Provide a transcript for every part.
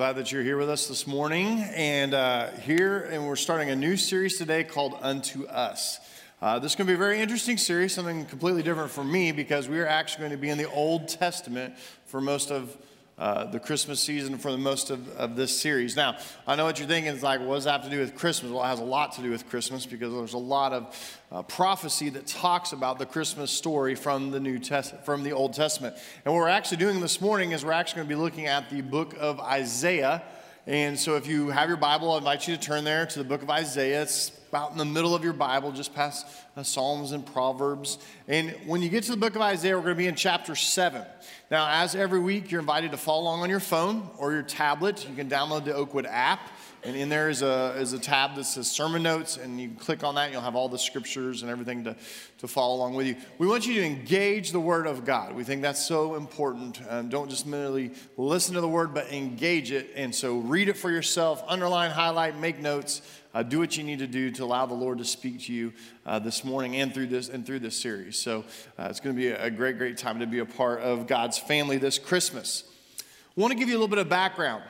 Glad that you're here with us this morning. And uh, here, and we're starting a new series today called Unto Us. Uh, this is going to be a very interesting series, something completely different for me because we are actually going to be in the Old Testament for most of uh, the Christmas season for the most of, of this series. Now, I know what you're thinking is like, what does that have to do with Christmas? Well, it has a lot to do with Christmas because there's a lot of uh, prophecy that talks about the Christmas story from the New Test- from the Old Testament. And what we're actually doing this morning is we're actually going to be looking at the book of Isaiah. And so, if you have your Bible, I invite you to turn there to the book of Isaiah. It's about in the middle of your Bible, just past uh, Psalms and Proverbs. And when you get to the book of Isaiah, we're going to be in chapter 7. Now, as every week, you're invited to follow along on your phone or your tablet. You can download the Oakwood app, and in there is a, is a tab that says Sermon Notes, and you can click on that, and you'll have all the scriptures and everything to, to follow along with you. We want you to engage the Word of God. We think that's so important. Um, don't just merely listen to the Word, but engage it. And so read it for yourself, underline, highlight, make notes. Uh, do what you need to do to allow the Lord to speak to you uh, this morning and through this and through this series. So uh, it's going to be a great, great time to be a part of God's family this Christmas. I want to give you a little bit of background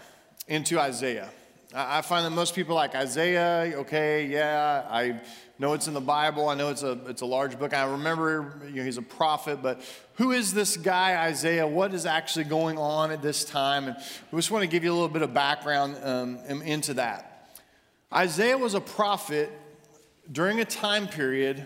into Isaiah. I find that most people like Isaiah. Okay, yeah, I know it's in the Bible. I know it's a it's a large book. I remember you know, he's a prophet, but who is this guy Isaiah? What is actually going on at this time? And we just want to give you a little bit of background um, into that. Isaiah was a prophet during a time period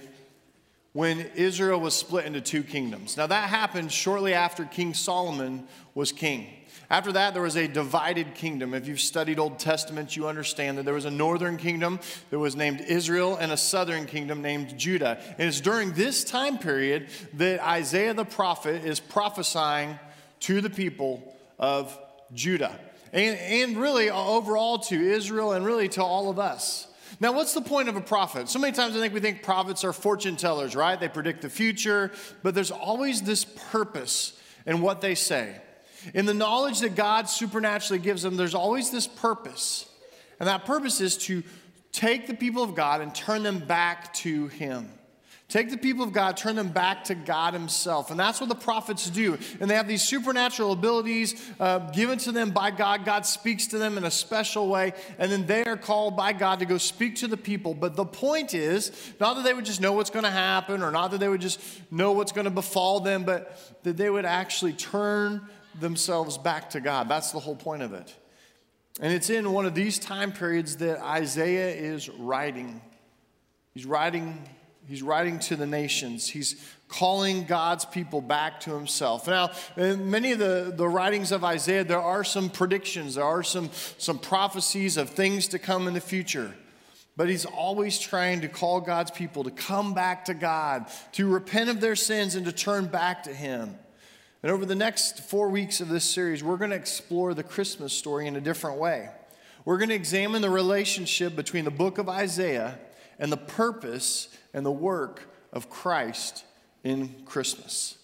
when Israel was split into two kingdoms. Now, that happened shortly after King Solomon was king. After that, there was a divided kingdom. If you've studied Old Testament, you understand that there was a northern kingdom that was named Israel and a southern kingdom named Judah. And it's during this time period that Isaiah the prophet is prophesying to the people of Judah and, and really overall to Israel and really to all of us. Now, what's the point of a prophet? So many times I think we think prophets are fortune tellers, right? They predict the future, but there's always this purpose in what they say. In the knowledge that God supernaturally gives them, there's always this purpose. And that purpose is to take the people of God and turn them back to Him. Take the people of God, turn them back to God Himself. And that's what the prophets do. And they have these supernatural abilities uh, given to them by God. God speaks to them in a special way. And then they are called by God to go speak to the people. But the point is not that they would just know what's going to happen or not that they would just know what's going to befall them, but that they would actually turn themselves back to God. That's the whole point of it. And it's in one of these time periods that Isaiah is writing. He's writing He's writing to the nations. He's calling God's people back to himself. Now, in many of the, the writings of Isaiah, there are some predictions, there are some, some prophecies of things to come in the future. But he's always trying to call God's people to come back to God, to repent of their sins, and to turn back to him. And over the next four weeks of this series, we're going to explore the Christmas story in a different way. We're going to examine the relationship between the book of Isaiah and the purpose and the work of Christ in Christmas.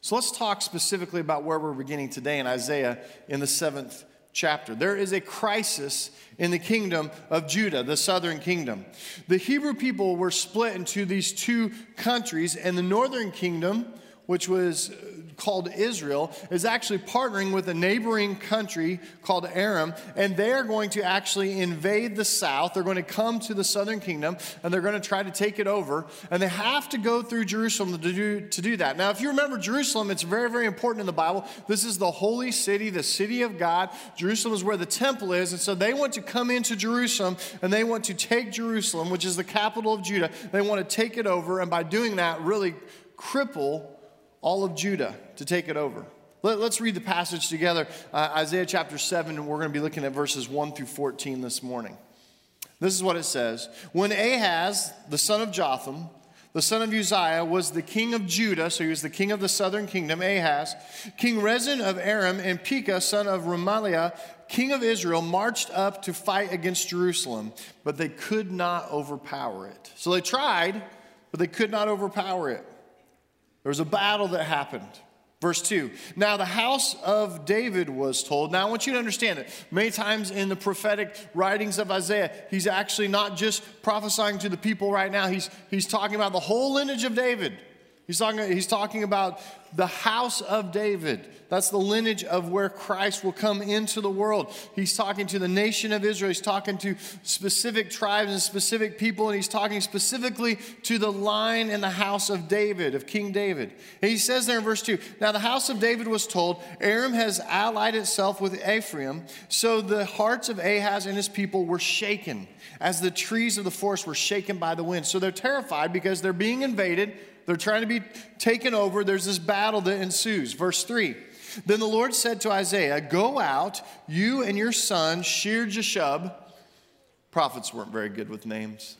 So let's talk specifically about where we're beginning today in Isaiah in the seventh chapter. There is a crisis in the kingdom of Judah, the southern kingdom. The Hebrew people were split into these two countries, and the northern kingdom, which was called Israel is actually partnering with a neighboring country called Aram, and they are going to actually invade the south. They're going to come to the southern kingdom and they're going to try to take it over. And they have to go through Jerusalem to do, to do that. Now, if you remember Jerusalem, it's very, very important in the Bible. This is the holy city, the city of God. Jerusalem is where the temple is. And so they want to come into Jerusalem and they want to take Jerusalem, which is the capital of Judah. They want to take it over, and by doing that, really cripple all of Judah to take it over. Let, us read the passage together uh, Isaiah chapter 7, and we're going to be looking at verses 1 through 14 this morning. This is what it says When Ahaz, the son of Jotham, the son of Uzziah, was the king of Judah, so he was the king of the southern kingdom, Ahaz, King Rezin of Aram, and Pekah, son of Remaliah, king of Israel, marched up to fight against Jerusalem, but they could not overpower it. So they tried, but they could not overpower it. There was a battle that happened. Verse 2. Now the house of David was told. Now I want you to understand it. Many times in the prophetic writings of Isaiah, he's actually not just prophesying to the people right now, he's, he's talking about the whole lineage of David. He's talking, he's talking about the house of David. That's the lineage of where Christ will come into the world. He's talking to the nation of Israel. He's talking to specific tribes and specific people, and he's talking specifically to the line in the house of David, of King David. And he says there in verse 2 Now the house of David was told, Aram has allied itself with Ephraim, so the hearts of Ahaz and his people were shaken, as the trees of the forest were shaken by the wind. So they're terrified because they're being invaded. They're trying to be taken over. There's this battle that ensues. Verse 3 then the Lord said to Isaiah, Go out, you and your son, Shear Jashub. Prophets weren't very good with names.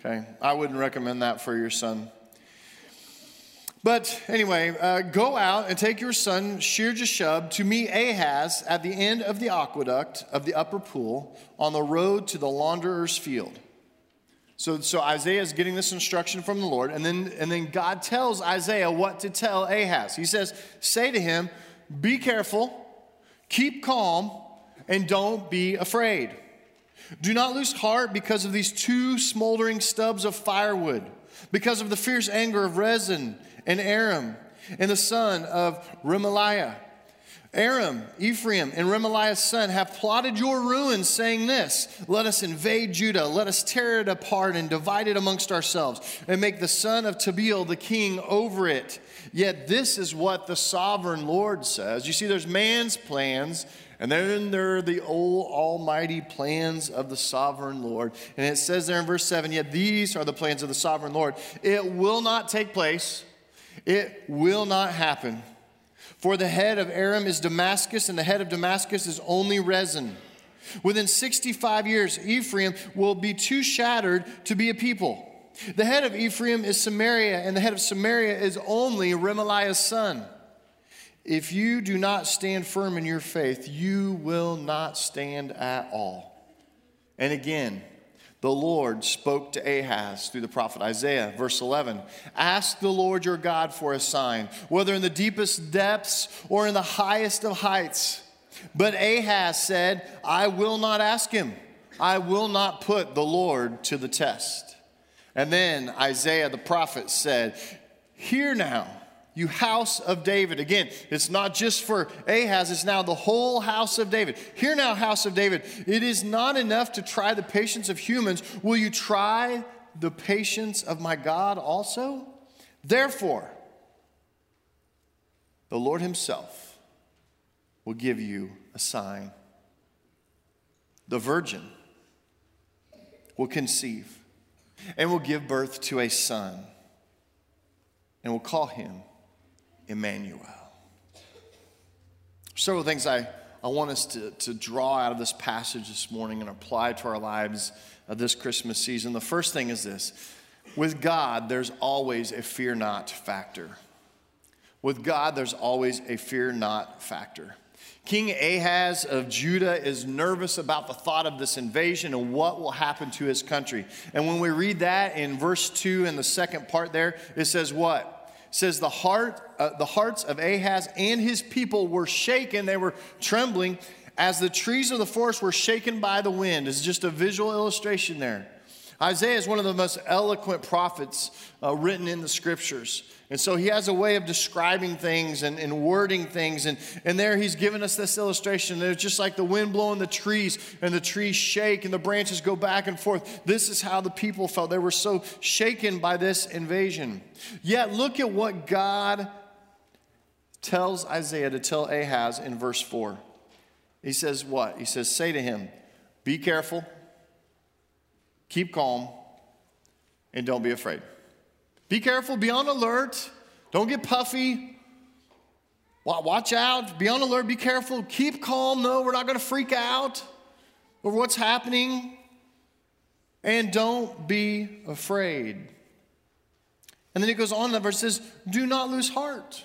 Okay, I wouldn't recommend that for your son. But anyway, uh, go out and take your son, Shear Jashub, to meet Ahaz at the end of the aqueduct of the upper pool on the road to the launderer's field. So, so Isaiah is getting this instruction from the Lord, and then, and then God tells Isaiah what to tell Ahaz. He says, Say to him, Be careful, keep calm, and don't be afraid. Do not lose heart because of these two smoldering stubs of firewood, because of the fierce anger of Rezin and Aram, and the son of Remaliah Aram, Ephraim, and Remaliah's son have plotted your ruin, saying this Let us invade Judah, let us tear it apart and divide it amongst ourselves, and make the son of Tabeel the king over it. Yet this is what the sovereign Lord says. You see, there's man's plans, and then there are the old almighty plans of the sovereign Lord. And it says there in verse 7 Yet these are the plans of the sovereign Lord. It will not take place, it will not happen. For the head of Aram is Damascus, and the head of Damascus is only Rezin. Within 65 years, Ephraim will be too shattered to be a people. The head of Ephraim is Samaria, and the head of Samaria is only Remaliah's son. If you do not stand firm in your faith, you will not stand at all. And again, the Lord spoke to Ahaz through the prophet Isaiah. Verse 11 Ask the Lord your God for a sign, whether in the deepest depths or in the highest of heights. But Ahaz said, I will not ask him. I will not put the Lord to the test. And then Isaiah the prophet said, Hear now you house of David. Again, it's not just for Ahaz, it's now the whole house of David. Hear now, house of David. It is not enough to try the patience of humans. Will you try the patience of my God also? Therefore, the Lord Himself will give you a sign. The virgin will conceive and will give birth to a son and will call him Emmanuel. Several things I, I want us to, to draw out of this passage this morning and apply to our lives of this Christmas season. The first thing is this with God, there's always a fear not factor. With God, there's always a fear not factor. King Ahaz of Judah is nervous about the thought of this invasion and what will happen to his country. And when we read that in verse 2 in the second part there, it says what? Says the heart uh, the hearts of Ahaz and his people were shaken. They were trembling as the trees of the forest were shaken by the wind. It's just a visual illustration there Isaiah is one of the most eloquent prophets uh, written in the scriptures and so he has a way of describing things and, and wording things. And, and there he's given us this illustration. It's just like the wind blowing the trees, and the trees shake and the branches go back and forth. This is how the people felt. They were so shaken by this invasion. Yet look at what God tells Isaiah to tell Ahaz in verse 4. He says, What? He says, Say to him, Be careful, keep calm, and don't be afraid. Be careful, be on alert. Don't get puffy. Watch out, be on alert, be careful, keep calm. No, we're not going to freak out over what's happening. And don't be afraid. And then it goes on, that verse says, Do not lose heart.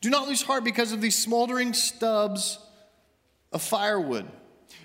Do not lose heart because of these smoldering stubs of firewood.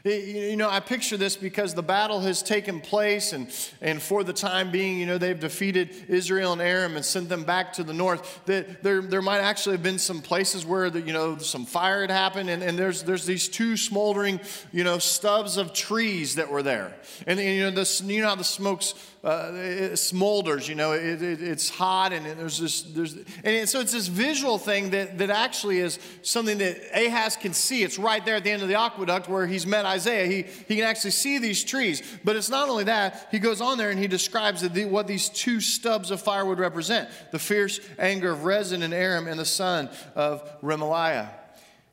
You know, I picture this because the battle has taken place, and, and for the time being, you know, they've defeated Israel and Aram and sent them back to the north. That there, there might actually have been some places where, the, you know, some fire had happened, and, and there's, there's these two smoldering, you know, stubs of trees that were there. And, and you know, the, you know how the smoke's uh, it smolders, you know, it, it, it's hot and there's this, there's, and so it's this visual thing that, that actually is something that Ahaz can see. It's right there at the end of the aqueduct where he's met Isaiah. He, he can actually see these trees. But it's not only that, he goes on there and he describes the, what these two stubs of fire would represent the fierce anger of Rezin and Aram and the son of Remaliah.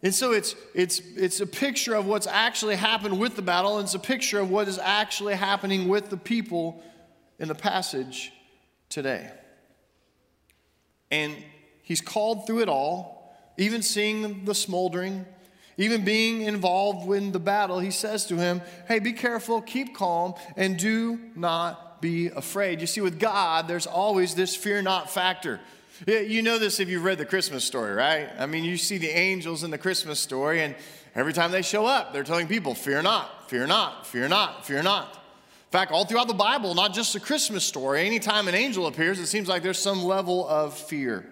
And so it's, it's, it's a picture of what's actually happened with the battle, and it's a picture of what is actually happening with the people in the passage today. And he's called through it all, even seeing the smoldering, even being involved in the battle. He says to him, Hey, be careful, keep calm, and do not be afraid. You see, with God, there's always this fear not factor. You know this if you've read the Christmas story, right? I mean, you see the angels in the Christmas story, and every time they show up, they're telling people, Fear not, fear not, fear not, fear not fact, all throughout the Bible, not just the Christmas story, anytime an angel appears, it seems like there's some level of fear.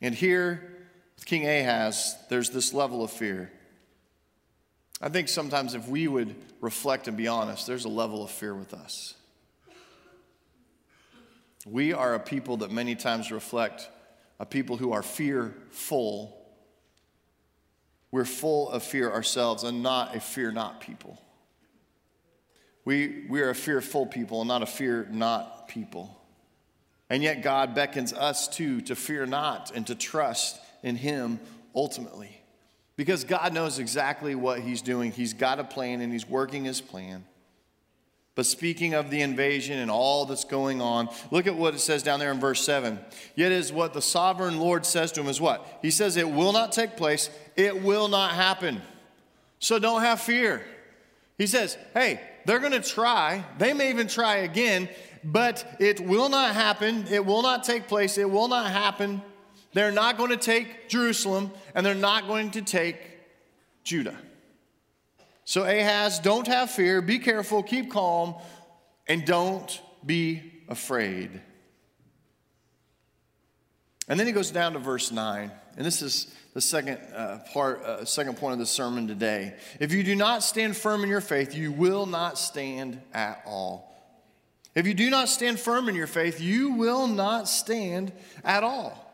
And here, with King Ahaz, there's this level of fear. I think sometimes if we would reflect and be honest, there's a level of fear with us. We are a people that many times reflect a people who are fearful. We're full of fear ourselves and not a fear not people. We, we are a fearful people and not a fear not people. And yet, God beckons us too to fear not and to trust in Him ultimately. Because God knows exactly what He's doing. He's got a plan and He's working His plan. But speaking of the invasion and all that's going on, look at what it says down there in verse 7. Yet is what the sovereign Lord says to him is what? He says, It will not take place, it will not happen. So don't have fear. He says, Hey, they're going to try. They may even try again, but it will not happen. It will not take place. It will not happen. They're not going to take Jerusalem, and they're not going to take Judah. So, Ahaz, don't have fear. Be careful. Keep calm. And don't be afraid. And then he goes down to verse 9. And this is the second uh, part, uh, second point of the sermon today. If you do not stand firm in your faith, you will not stand at all. If you do not stand firm in your faith, you will not stand at all.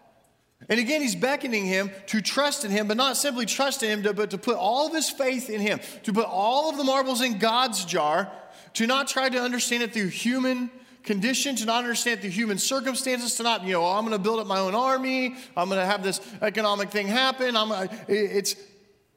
And again, he's beckoning him to trust in him, but not simply trust in him, but to put all of his faith in him, to put all of the marbles in God's jar, to not try to understand it through human condition, to not understand the human circumstances, to not, you know, I'm going to build up my own army, I'm going to have this economic thing happen. I'm, it's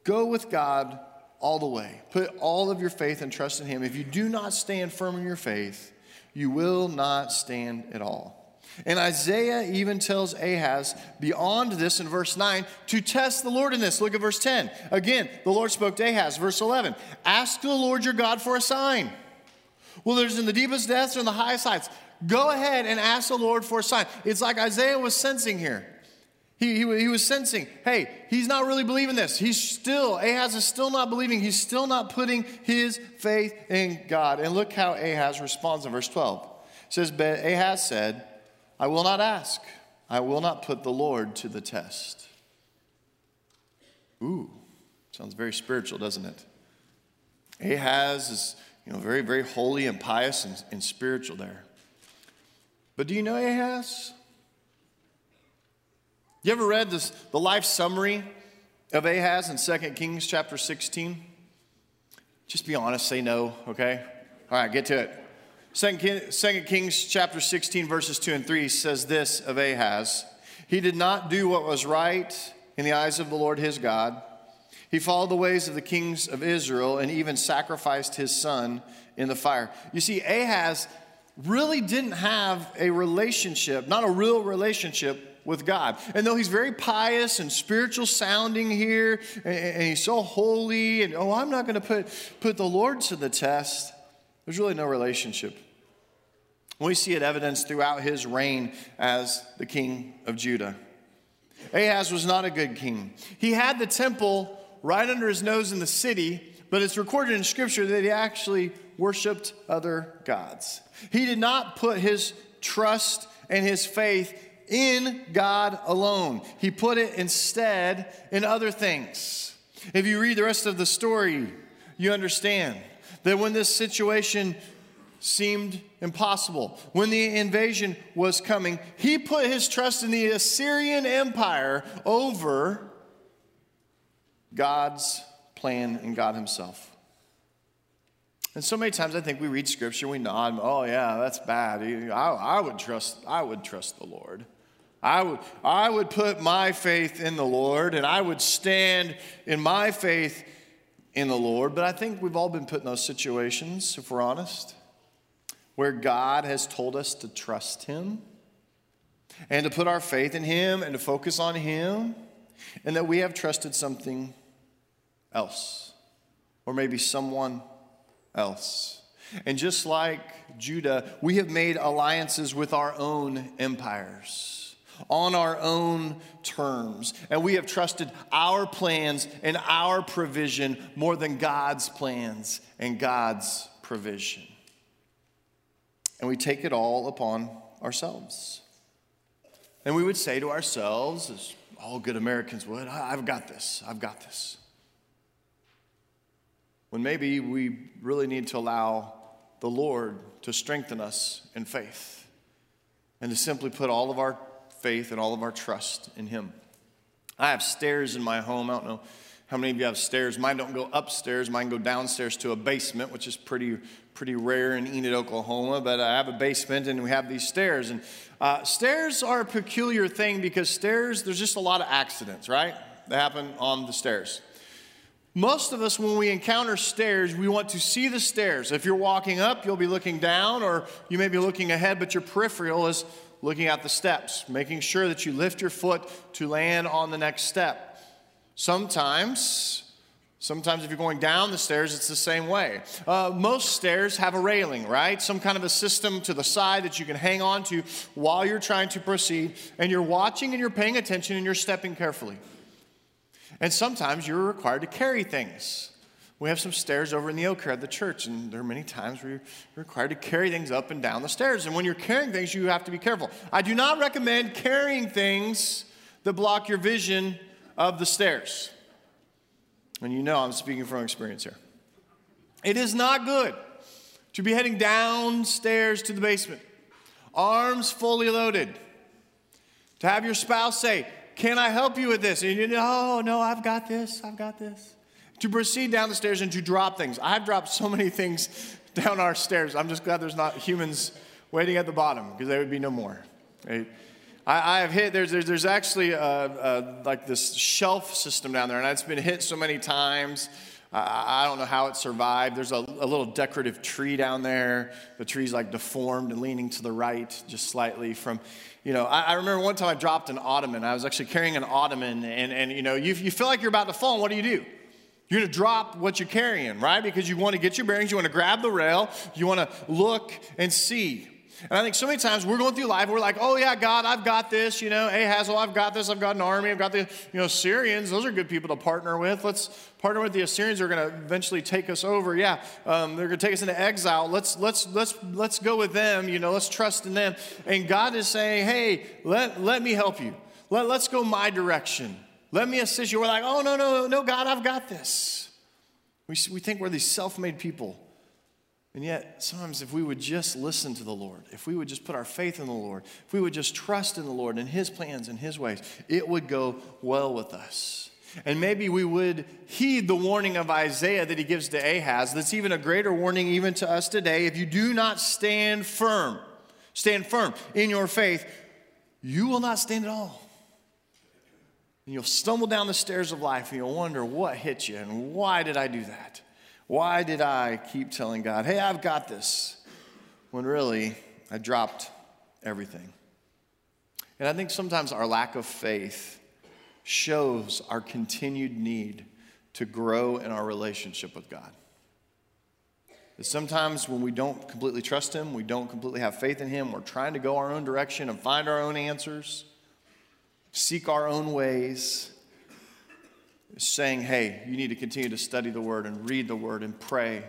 go with God all the way. Put all of your faith and trust in Him. If you do not stand firm in your faith, you will not stand at all. And Isaiah even tells Ahaz beyond this in verse 9 to test the Lord in this. Look at verse 10. Again, the Lord spoke to Ahaz, verse 11 Ask the Lord your God for a sign. Well, there's in the deepest depths or in the highest heights. Go ahead and ask the Lord for a sign. It's like Isaiah was sensing here. He, he, he, was sensing, hey, he's not really believing this. He's still, Ahaz is still not believing. He's still not putting his faith in God. And look how Ahaz responds in verse 12. It says, But Ahaz said, I will not ask. I will not put the Lord to the test. Ooh, sounds very spiritual, doesn't it? Ahaz is you know, very, very holy and pious and, and spiritual there. But do you know Ahaz? You ever read this, the life summary of Ahaz in 2 Kings chapter 16? Just be honest, say no, okay? All right, get to it. 2 Kings chapter 16, verses 2 and 3 says this of Ahaz He did not do what was right in the eyes of the Lord his God he followed the ways of the kings of Israel and even sacrificed his son in the fire. You see, Ahaz really didn't have a relationship, not a real relationship with God. And though he's very pious and spiritual sounding here, and, he's so holy, and oh, I'm not going to put, put the Lord to the test, there's really no relationship. We see it evidenced throughout his reign as the king of Judah. Ahaz was not a good king. He had the temple right under his nose in the city, but it's recorded in Scripture that he actually worshiped other gods. He did not put his trust and his faith in God alone, he put it instead in other things. If you read the rest of the story, you understand that when this situation seemed impossible, when the invasion was coming, he put his trust in the Assyrian Empire over God's plan and God Himself. And so many times I think we read scripture, we nod, oh yeah, that's bad. I, I, would trust, I would trust the Lord. I would, I would put my faith in the Lord and I would stand in my faith in the Lord. But I think we've all been put in those situations, if we're honest, where God has told us to trust Him and to put our faith in Him and to focus on Him, and that we have trusted something else, or maybe someone else. And just like Judah, we have made alliances with our own empires on our own terms. And we have trusted our plans and our provision more than God's plans and God's provision. And we take it all upon ourselves. And we would say to ourselves, as all good Americans would, I've got this, I've got this when maybe we really need to allow the Lord to strengthen us in faith and to simply put all of our faith and all of our trust in Him. I have stairs in my home. I don't know how many of you have stairs. Mine don't go upstairs, mine go downstairs to a basement, which is pretty, pretty rare in Enid, Oklahoma. But I have a basement and we have these stairs. And uh, stairs are a peculiar thing because stairs, there's just a lot of accidents, right? That happen on the stairs. Most of us, when we encounter stairs, we want to see the stairs. If you're walking up, you'll be looking down, or you may be looking ahead, but your peripheral is looking at the steps, making sure that you lift your foot to land on the next step. Sometimes, sometimes if you're going down the stairs, it's the same way. Uh, most stairs have a railing, right? Some kind of a system to the side that you can hang on to while you're trying to proceed, and you're watching and you're paying attention and you're stepping carefully. And sometimes you're required to carry things. We have some stairs over in the oak here at the church, and there are many times where you're required to carry things up and down the stairs. And when you're carrying things, you have to be careful. I do not recommend carrying things that block your vision of the stairs. And you know I'm speaking from experience here. It is not good to be heading downstairs to the basement, arms fully loaded, to have your spouse say, can I help you with this? And you know, oh, no, I've got this, I've got this. To proceed down the stairs and to drop things. I've dropped so many things down our stairs. I'm just glad there's not humans waiting at the bottom because there would be no more. Right? I, I, have hit, there's, there's, there's actually a, a, like this shelf system down there, and it's been hit so many times. I, I don't know how it survived. There's a, a little decorative tree down there. The tree's like deformed and leaning to the right just slightly from you know, I, I, remember one time I dropped an ottoman. I was actually carrying an ottoman, and, and you know, you, you feel like you're about to fall, and what do you do? You're gonna drop what you're carrying, right? Because you wanna get your bearings, you wanna grab the rail, you wanna look and see. And I think so many times we're going through life, we're like, oh yeah, God, I've got this, you know, hey Hazel, I've got this, I've got an army, I've got the, you know, Syrians, those are good people to partner with. Let's partner with the Assyrians, who are going to eventually take us over. Yeah, um, they're going to take us into exile. Let's, let's, let's, let's go with them, you know, let's trust in them. And God is saying, hey, let, let me help you. Let, let's go my direction. Let me assist you. We're like, oh, no, no, no, God, I've got this. We, we think we're these self made people. And yet, sometimes if we would just listen to the Lord, if we would just put our faith in the Lord, if we would just trust in the Lord and His plans and His ways, it would go well with us. And maybe we would heed the warning of Isaiah that he gives to Ahaz. That's even a greater warning, even to us today. If you do not stand firm, stand firm in your faith, you will not stand at all. And you'll stumble down the stairs of life and you'll wonder what hit you and why did I do that? Why did I keep telling God, hey, I've got this? When really, I dropped everything. And I think sometimes our lack of faith shows our continued need to grow in our relationship with God. That sometimes when we don't completely trust Him, we don't completely have faith in Him, we're trying to go our own direction and find our own answers, seek our own ways, saying, hey, you need to continue to study the Word and read the Word and pray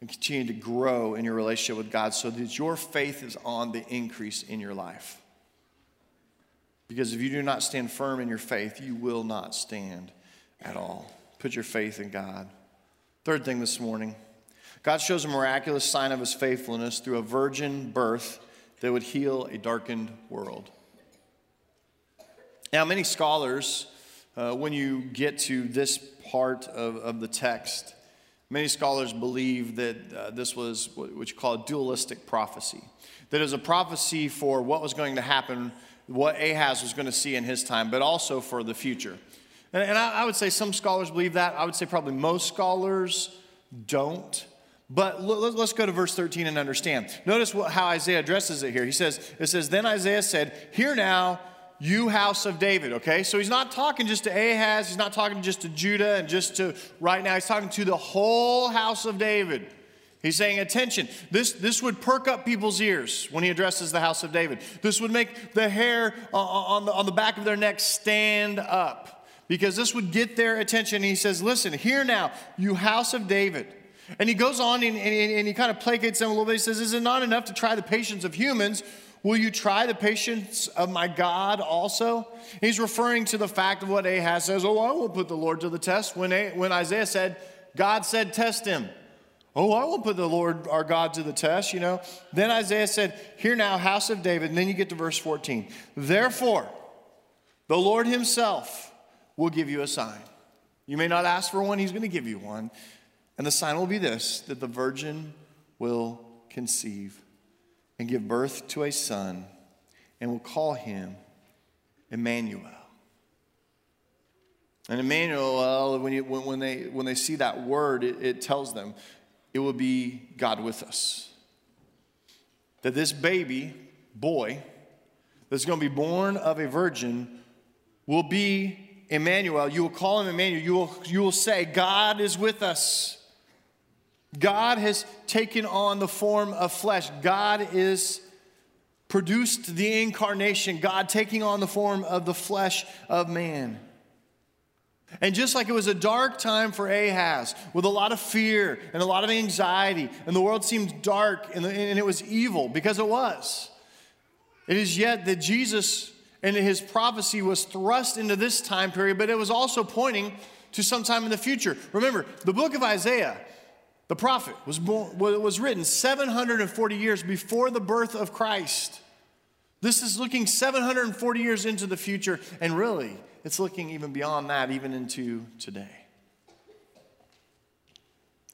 and continue to grow in your relationship with God so that your faith is on the increase in your life. Because if you do not stand firm in your faith, you will not stand at all. Put your faith in God. Third thing this morning God shows a miraculous sign of his faithfulness through a virgin birth that would heal a darkened world. Now, many scholars, uh, when you get to this part of, of the text, many scholars believe that uh, this was what you call a dualistic prophecy. That is a prophecy for what was going to happen, what Ahaz was going to see in his time, but also for the future. And, and I, I would say some scholars believe that. I would say probably most scholars don't. But let's go to verse 13 and understand. Notice what, how Isaiah addresses it here. He says, It says, Then Isaiah said, Hear now, you house of David, okay? So he's not talking just to Ahaz, he's not talking just to Judah and just to right now, he's talking to the whole house of David. He's saying, attention, this, this would perk up people's ears when he addresses the house of David. This would make the hair uh, uh, on the, on the back of their neck stand up because this would get their attention. He says, Listen, hear now, you house of David. And he goes on and, and, and he kind of placates them a little bit. He says, Is it not enough to try the patience of humans? Will you try the patience of my God also? He's referring to the fact of what Ahaz says, Oh, I won't put the Lord to the test. When, when Isaiah said, God said, Test him. Oh, I won't put the Lord our God to the test, you know. Then Isaiah said, Hear now, house of David. And then you get to verse 14. Therefore, the Lord himself will give you a sign. You may not ask for one, he's going to give you one. And the sign will be this that the virgin will conceive and give birth to a son and will call him Emmanuel. And Emmanuel, when, you, when, they, when they see that word, it, it tells them it will be God with us. That this baby, boy, that's going to be born of a virgin will be Emmanuel. You will call him Emmanuel. You will, you will say, God is with us. God has taken on the form of flesh. God is produced the incarnation, God taking on the form of the flesh of man. And just like it was a dark time for Ahaz, with a lot of fear and a lot of anxiety, and the world seemed dark and, it was evil because it was. It is yet that Jesus and his prophecy was thrust into this time period, but it was also pointing to some time in the future. Remember, the book of Isaiah the prophet was, born, was written 740 years before the birth of Christ. This is looking 740 years into the future, and really, it's looking even beyond that, even into today.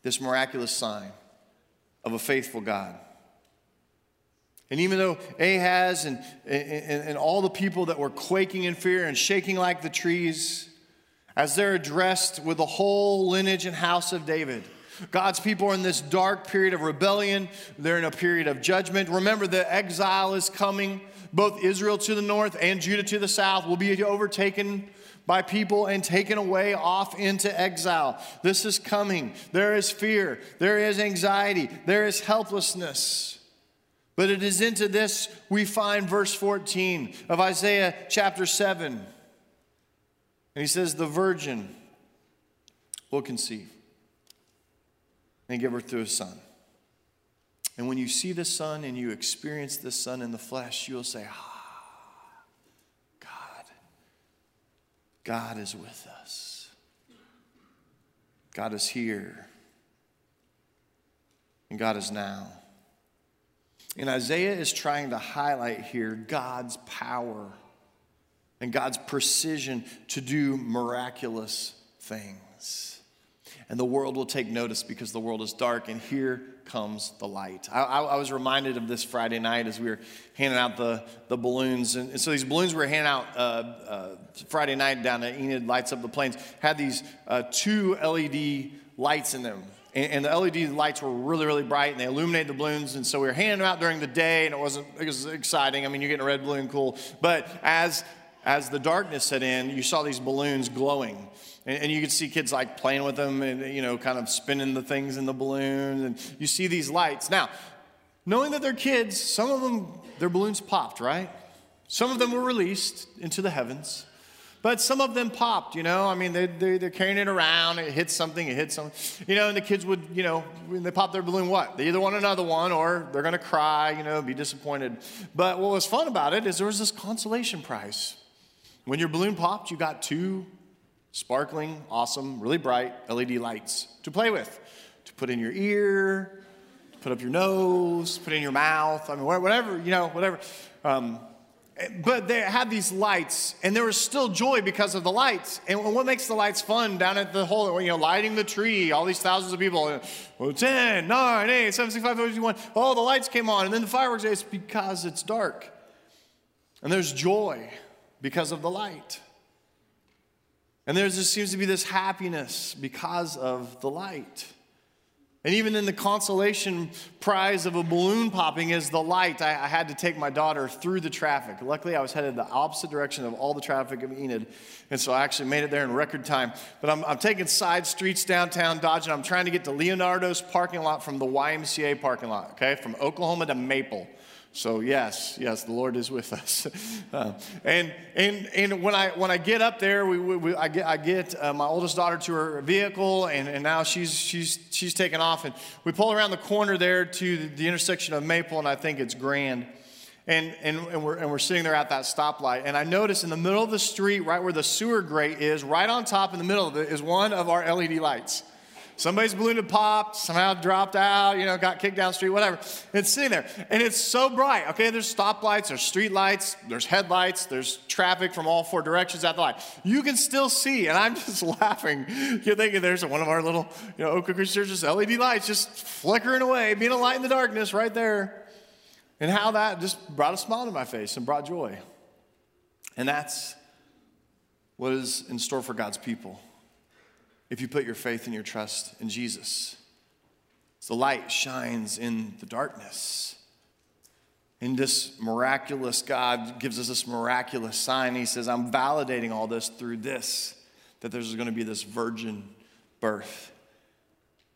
This miraculous sign of a faithful God. And even though Ahaz and, and, and all the people that were quaking in fear and shaking like the trees, as they're addressed with the whole lineage and house of David, God's people are in this dark period of rebellion. They're in a period of judgment. Remember, the exile is coming. Both Israel to the north and Judah to the south will be overtaken by people and taken away off into exile. This is coming. There is fear, there is anxiety, there is helplessness. But it is into this we find verse 14 of Isaiah chapter 7. And he says, The virgin will conceive and give birth to a son. And when you see the son and you experience the son in the flesh, you'll say, Ah, God, God is with us. God is here. And God is now. And Isaiah is trying to highlight here God's power and God's precision to do miraculous things and the world will take notice because the world is dark, and here comes the light. I, I, I was reminded of this Friday night as we were handing out the, the balloons. And, and so these balloons we were handing out uh, uh, Friday night down at Enid Lights Up the Plains had these uh, two LED lights in them. And, and, the LED lights were really, really bright, and they illuminated the balloons. And so we were handing them out during the day, and it wasn't it was exciting. I mean, you're getting a red balloon, cool. But as as the darkness set in, you saw these balloons glowing. And, and you could see kids like playing with them and, you know, kind of spinning the things in the balloons. And you see these lights. Now, knowing that they're kids, some of them, their balloons popped, right? Some of them were released into the heavens. But some of them popped, you know. I mean, they, they, they're carrying it around. It hits something, it hits something. You know, and the kids would, you know, when they pop their balloon, what? They either want another one or they're to cry, you know, be disappointed. But what was fun about it is there was this consolation prize. When your balloon popped, you got two sparkling, awesome, really bright LED lights to play with, to put in your ear, to put up your nose, put in your mouth. I mean, whatever, you know, whatever. Um, but they had these lights, and there was still joy because of the lights. And what makes the lights fun down at the whole, you know, lighting the tree, all these thousands of people, well, 10, 9, 8, 7, 6, 5, 4, 3, 2, 1, oh, the lights came on, and then the fireworks, it's because it's dark. And there's joy because of the light. And there just seems to be this happiness because of the light. And even in the consolation prize of a balloon popping is the light. I, I, had to take my daughter through the traffic. Luckily, I was headed the opposite direction of all the traffic of Enid. And so I actually made it there in record time. But I'm, I'm taking side streets downtown dodging. I'm trying to get to Leonardo's parking lot from the YMCA parking lot, okay, from Oklahoma to Maple. So yes, yes, the Lord is with us. Uh, and and and when I when I get up there, we, we I get I get uh, my oldest daughter to her vehicle, and, and now she's she's she's taken off, and we pull around the corner there to the, the intersection of Maple, and I think it's Grand. And, and, and, we're, and we're sitting there at that stoplight. And I notice in the middle of the street, right where the sewer grate is, right on top in the middle of it, is one of our LED lights. Somebody's balloon had popped, somehow dropped out, you know, got kicked down the street, whatever. It's sitting there. And it's so bright. Okay, there's stoplights, there's street lights, there's headlights, there's traffic from all four directions at the light. You can still see, and I'm just laughing. You're thinking there's one of our little, you know, Oak Christian Church's LED lights just flickering away, being a light in the darkness right there. And how that just brought a smile to my face and brought joy. And that's what is in store for God's people if you put your faith and your trust in Jesus. The light shines in the darkness. And this miraculous God gives us this miraculous sign. He says, I'm validating all this through this, that there's going to be this virgin birth.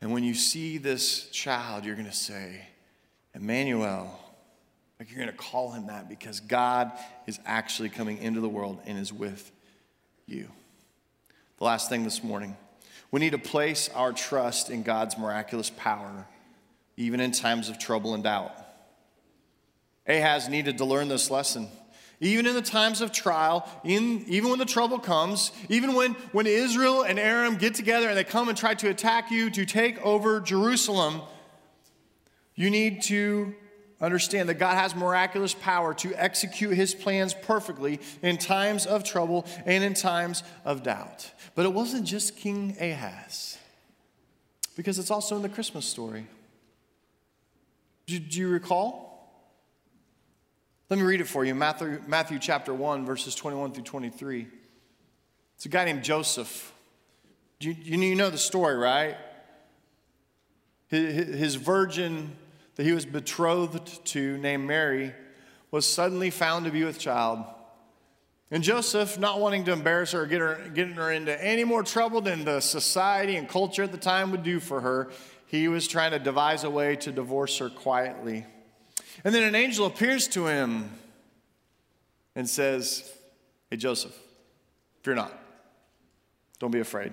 And when you see this child, you're going to say, Emmanuel. Like you're going to call him that because God is actually coming into the world and is with you. The last thing this morning we need to place our trust in God's miraculous power, even in times of trouble and doubt. Ahaz needed to learn this lesson. Even in the times of trial, in, even when the trouble comes, even when, when Israel and Aram get together and they come and try to attack you to take over Jerusalem, you need to understand that God has miraculous power to execute his plans perfectly in times of trouble and in times of doubt. But it wasn't just King Ahaz, because it's also in the Christmas story. Do, do you recall? Let me read it for you Matthew, Matthew chapter 1, verses 21 through 23. It's a guy named Joseph. You, you know the story, right? His, his virgin that he was betrothed to, named Mary, was suddenly found to be with child. And Joseph, not wanting to embarrass her or get her, getting her into any more trouble than the society and culture at the time would do for her, he was trying to devise a way to divorce her quietly. And then an angel appears to him and says, Hey, Joseph, fear not. Don't be afraid.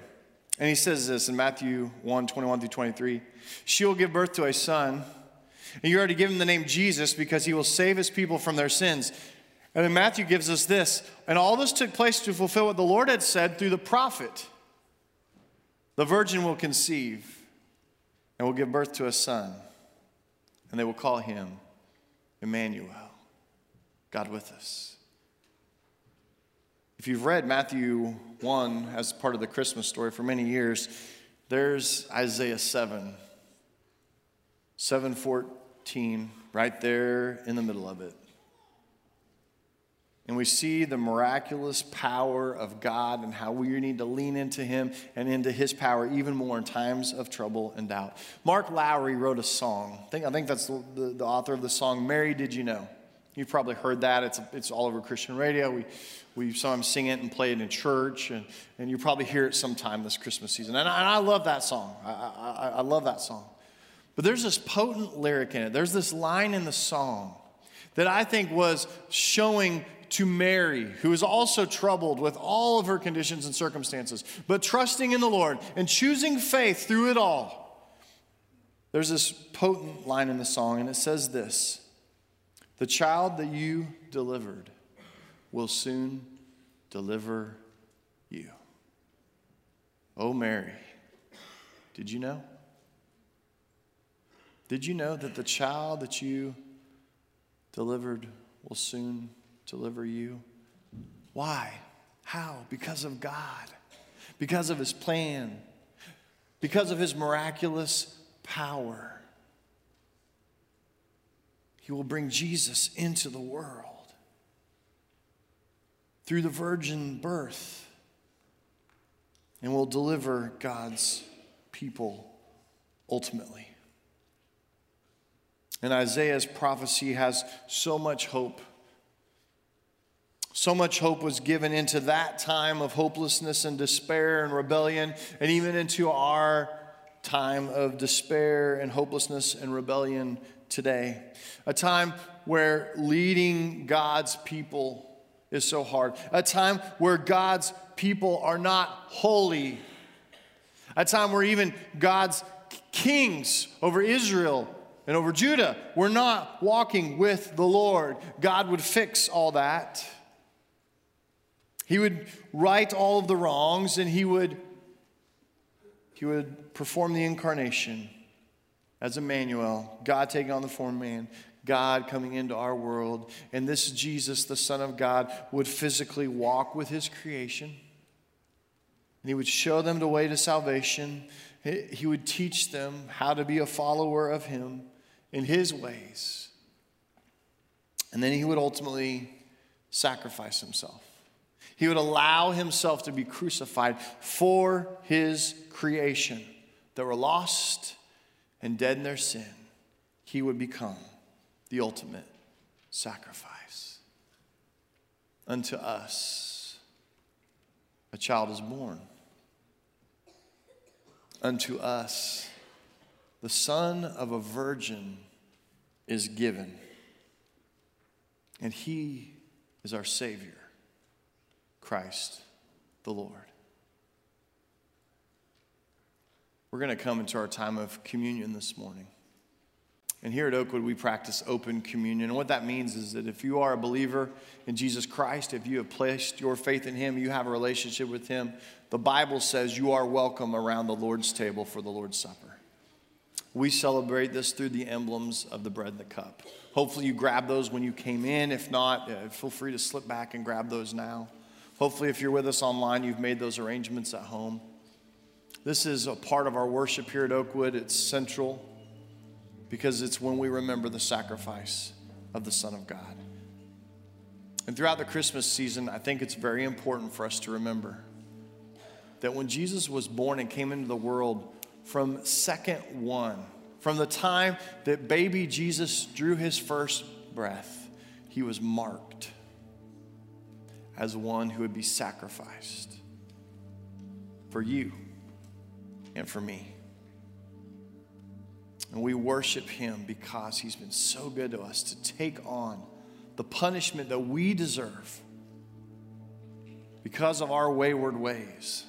And he says this in Matthew 1 21 through 23 She will give birth to a son, and you already give him the name Jesus because he will save his people from their sins. And then Matthew gives us this. And all this took place to fulfill what the Lord had said through the prophet The virgin will conceive and will give birth to a son, and they will call him Emmanuel, God with us. If you've read Matthew 1 as part of the Christmas story for many years, there's Isaiah 7, 714, right there in the middle of it. And we see the miraculous power of God and how we need to lean into Him and into His power even more in times of trouble and doubt. Mark Lowry wrote a song. I think, I think that's the, the, the author of the song, Mary Did You Know? You've probably heard that. It's, it's all over Christian radio. We, we saw him sing it and play it in church, and, and you probably hear it sometime this Christmas season. And I, and I love that song. I, I, I love that song. But there's this potent lyric in it. There's this line in the song that I think was showing to Mary, who is also troubled with all of her conditions and circumstances, but trusting in the Lord and choosing faith through it all. There's this potent line in the song, and it says this The child that you delivered will soon deliver you. Oh, Mary, did you know? Did you know that the child that you delivered will soon deliver you? Why? How? Because of God, because of His plan, because of His miraculous power. He will bring Jesus into the world through the virgin birth and will deliver God's people ultimately. And Isaiah's prophecy has so much hope. So much hope was given into that time of hopelessness and despair and rebellion, and even into our time of despair and hopelessness and rebellion today. A time where leading God's people is so hard. A time where God's people are not holy. A time where even God's kings over Israel and over Judah were not walking with the Lord. God would fix all that. He would right all of the wrongs and he would he would perform the incarnation as Emmanuel, God taking on the form of man, God coming into our world, and this Jesus, the Son of God, would physically walk with his creation. And he would show them the way to salvation. He would teach them how to be a follower of him in his ways. And then he would ultimately sacrifice himself. He would allow himself to be crucified for his creation that were lost and dead in their sin. He would become the ultimate sacrifice. Unto us, a child is born. Unto us, the son of a virgin is given. And he is our Savior, Christ the Lord. We're going to come into our time of communion this morning. And here at Oakwood, we practice open communion. And what that means is that if you are a believer in Jesus Christ, if you have placed your faith in Him, you have a relationship with Him, the Bible says you are welcome around the Lord's table for the Lord's Supper. We celebrate this through the emblems of the bread and the cup. Hopefully, you grabbed those when you came in. If not, uh, feel free to slip back and grab those now. Hopefully, if you're with us online, you've made those arrangements at home. This is a part of our worship here at Oakwood. It's central because it's when we remember the sacrifice of the Son of God. And throughout the Christmas season, I think it's very important for us to remember that when Jesus was born and came into the world, from second one, from the time that baby Jesus drew his first breath, he was marked as one who would be sacrificed for you and for me. And we worship him because he's been so good to us to take on the punishment that we deserve because of our wayward ways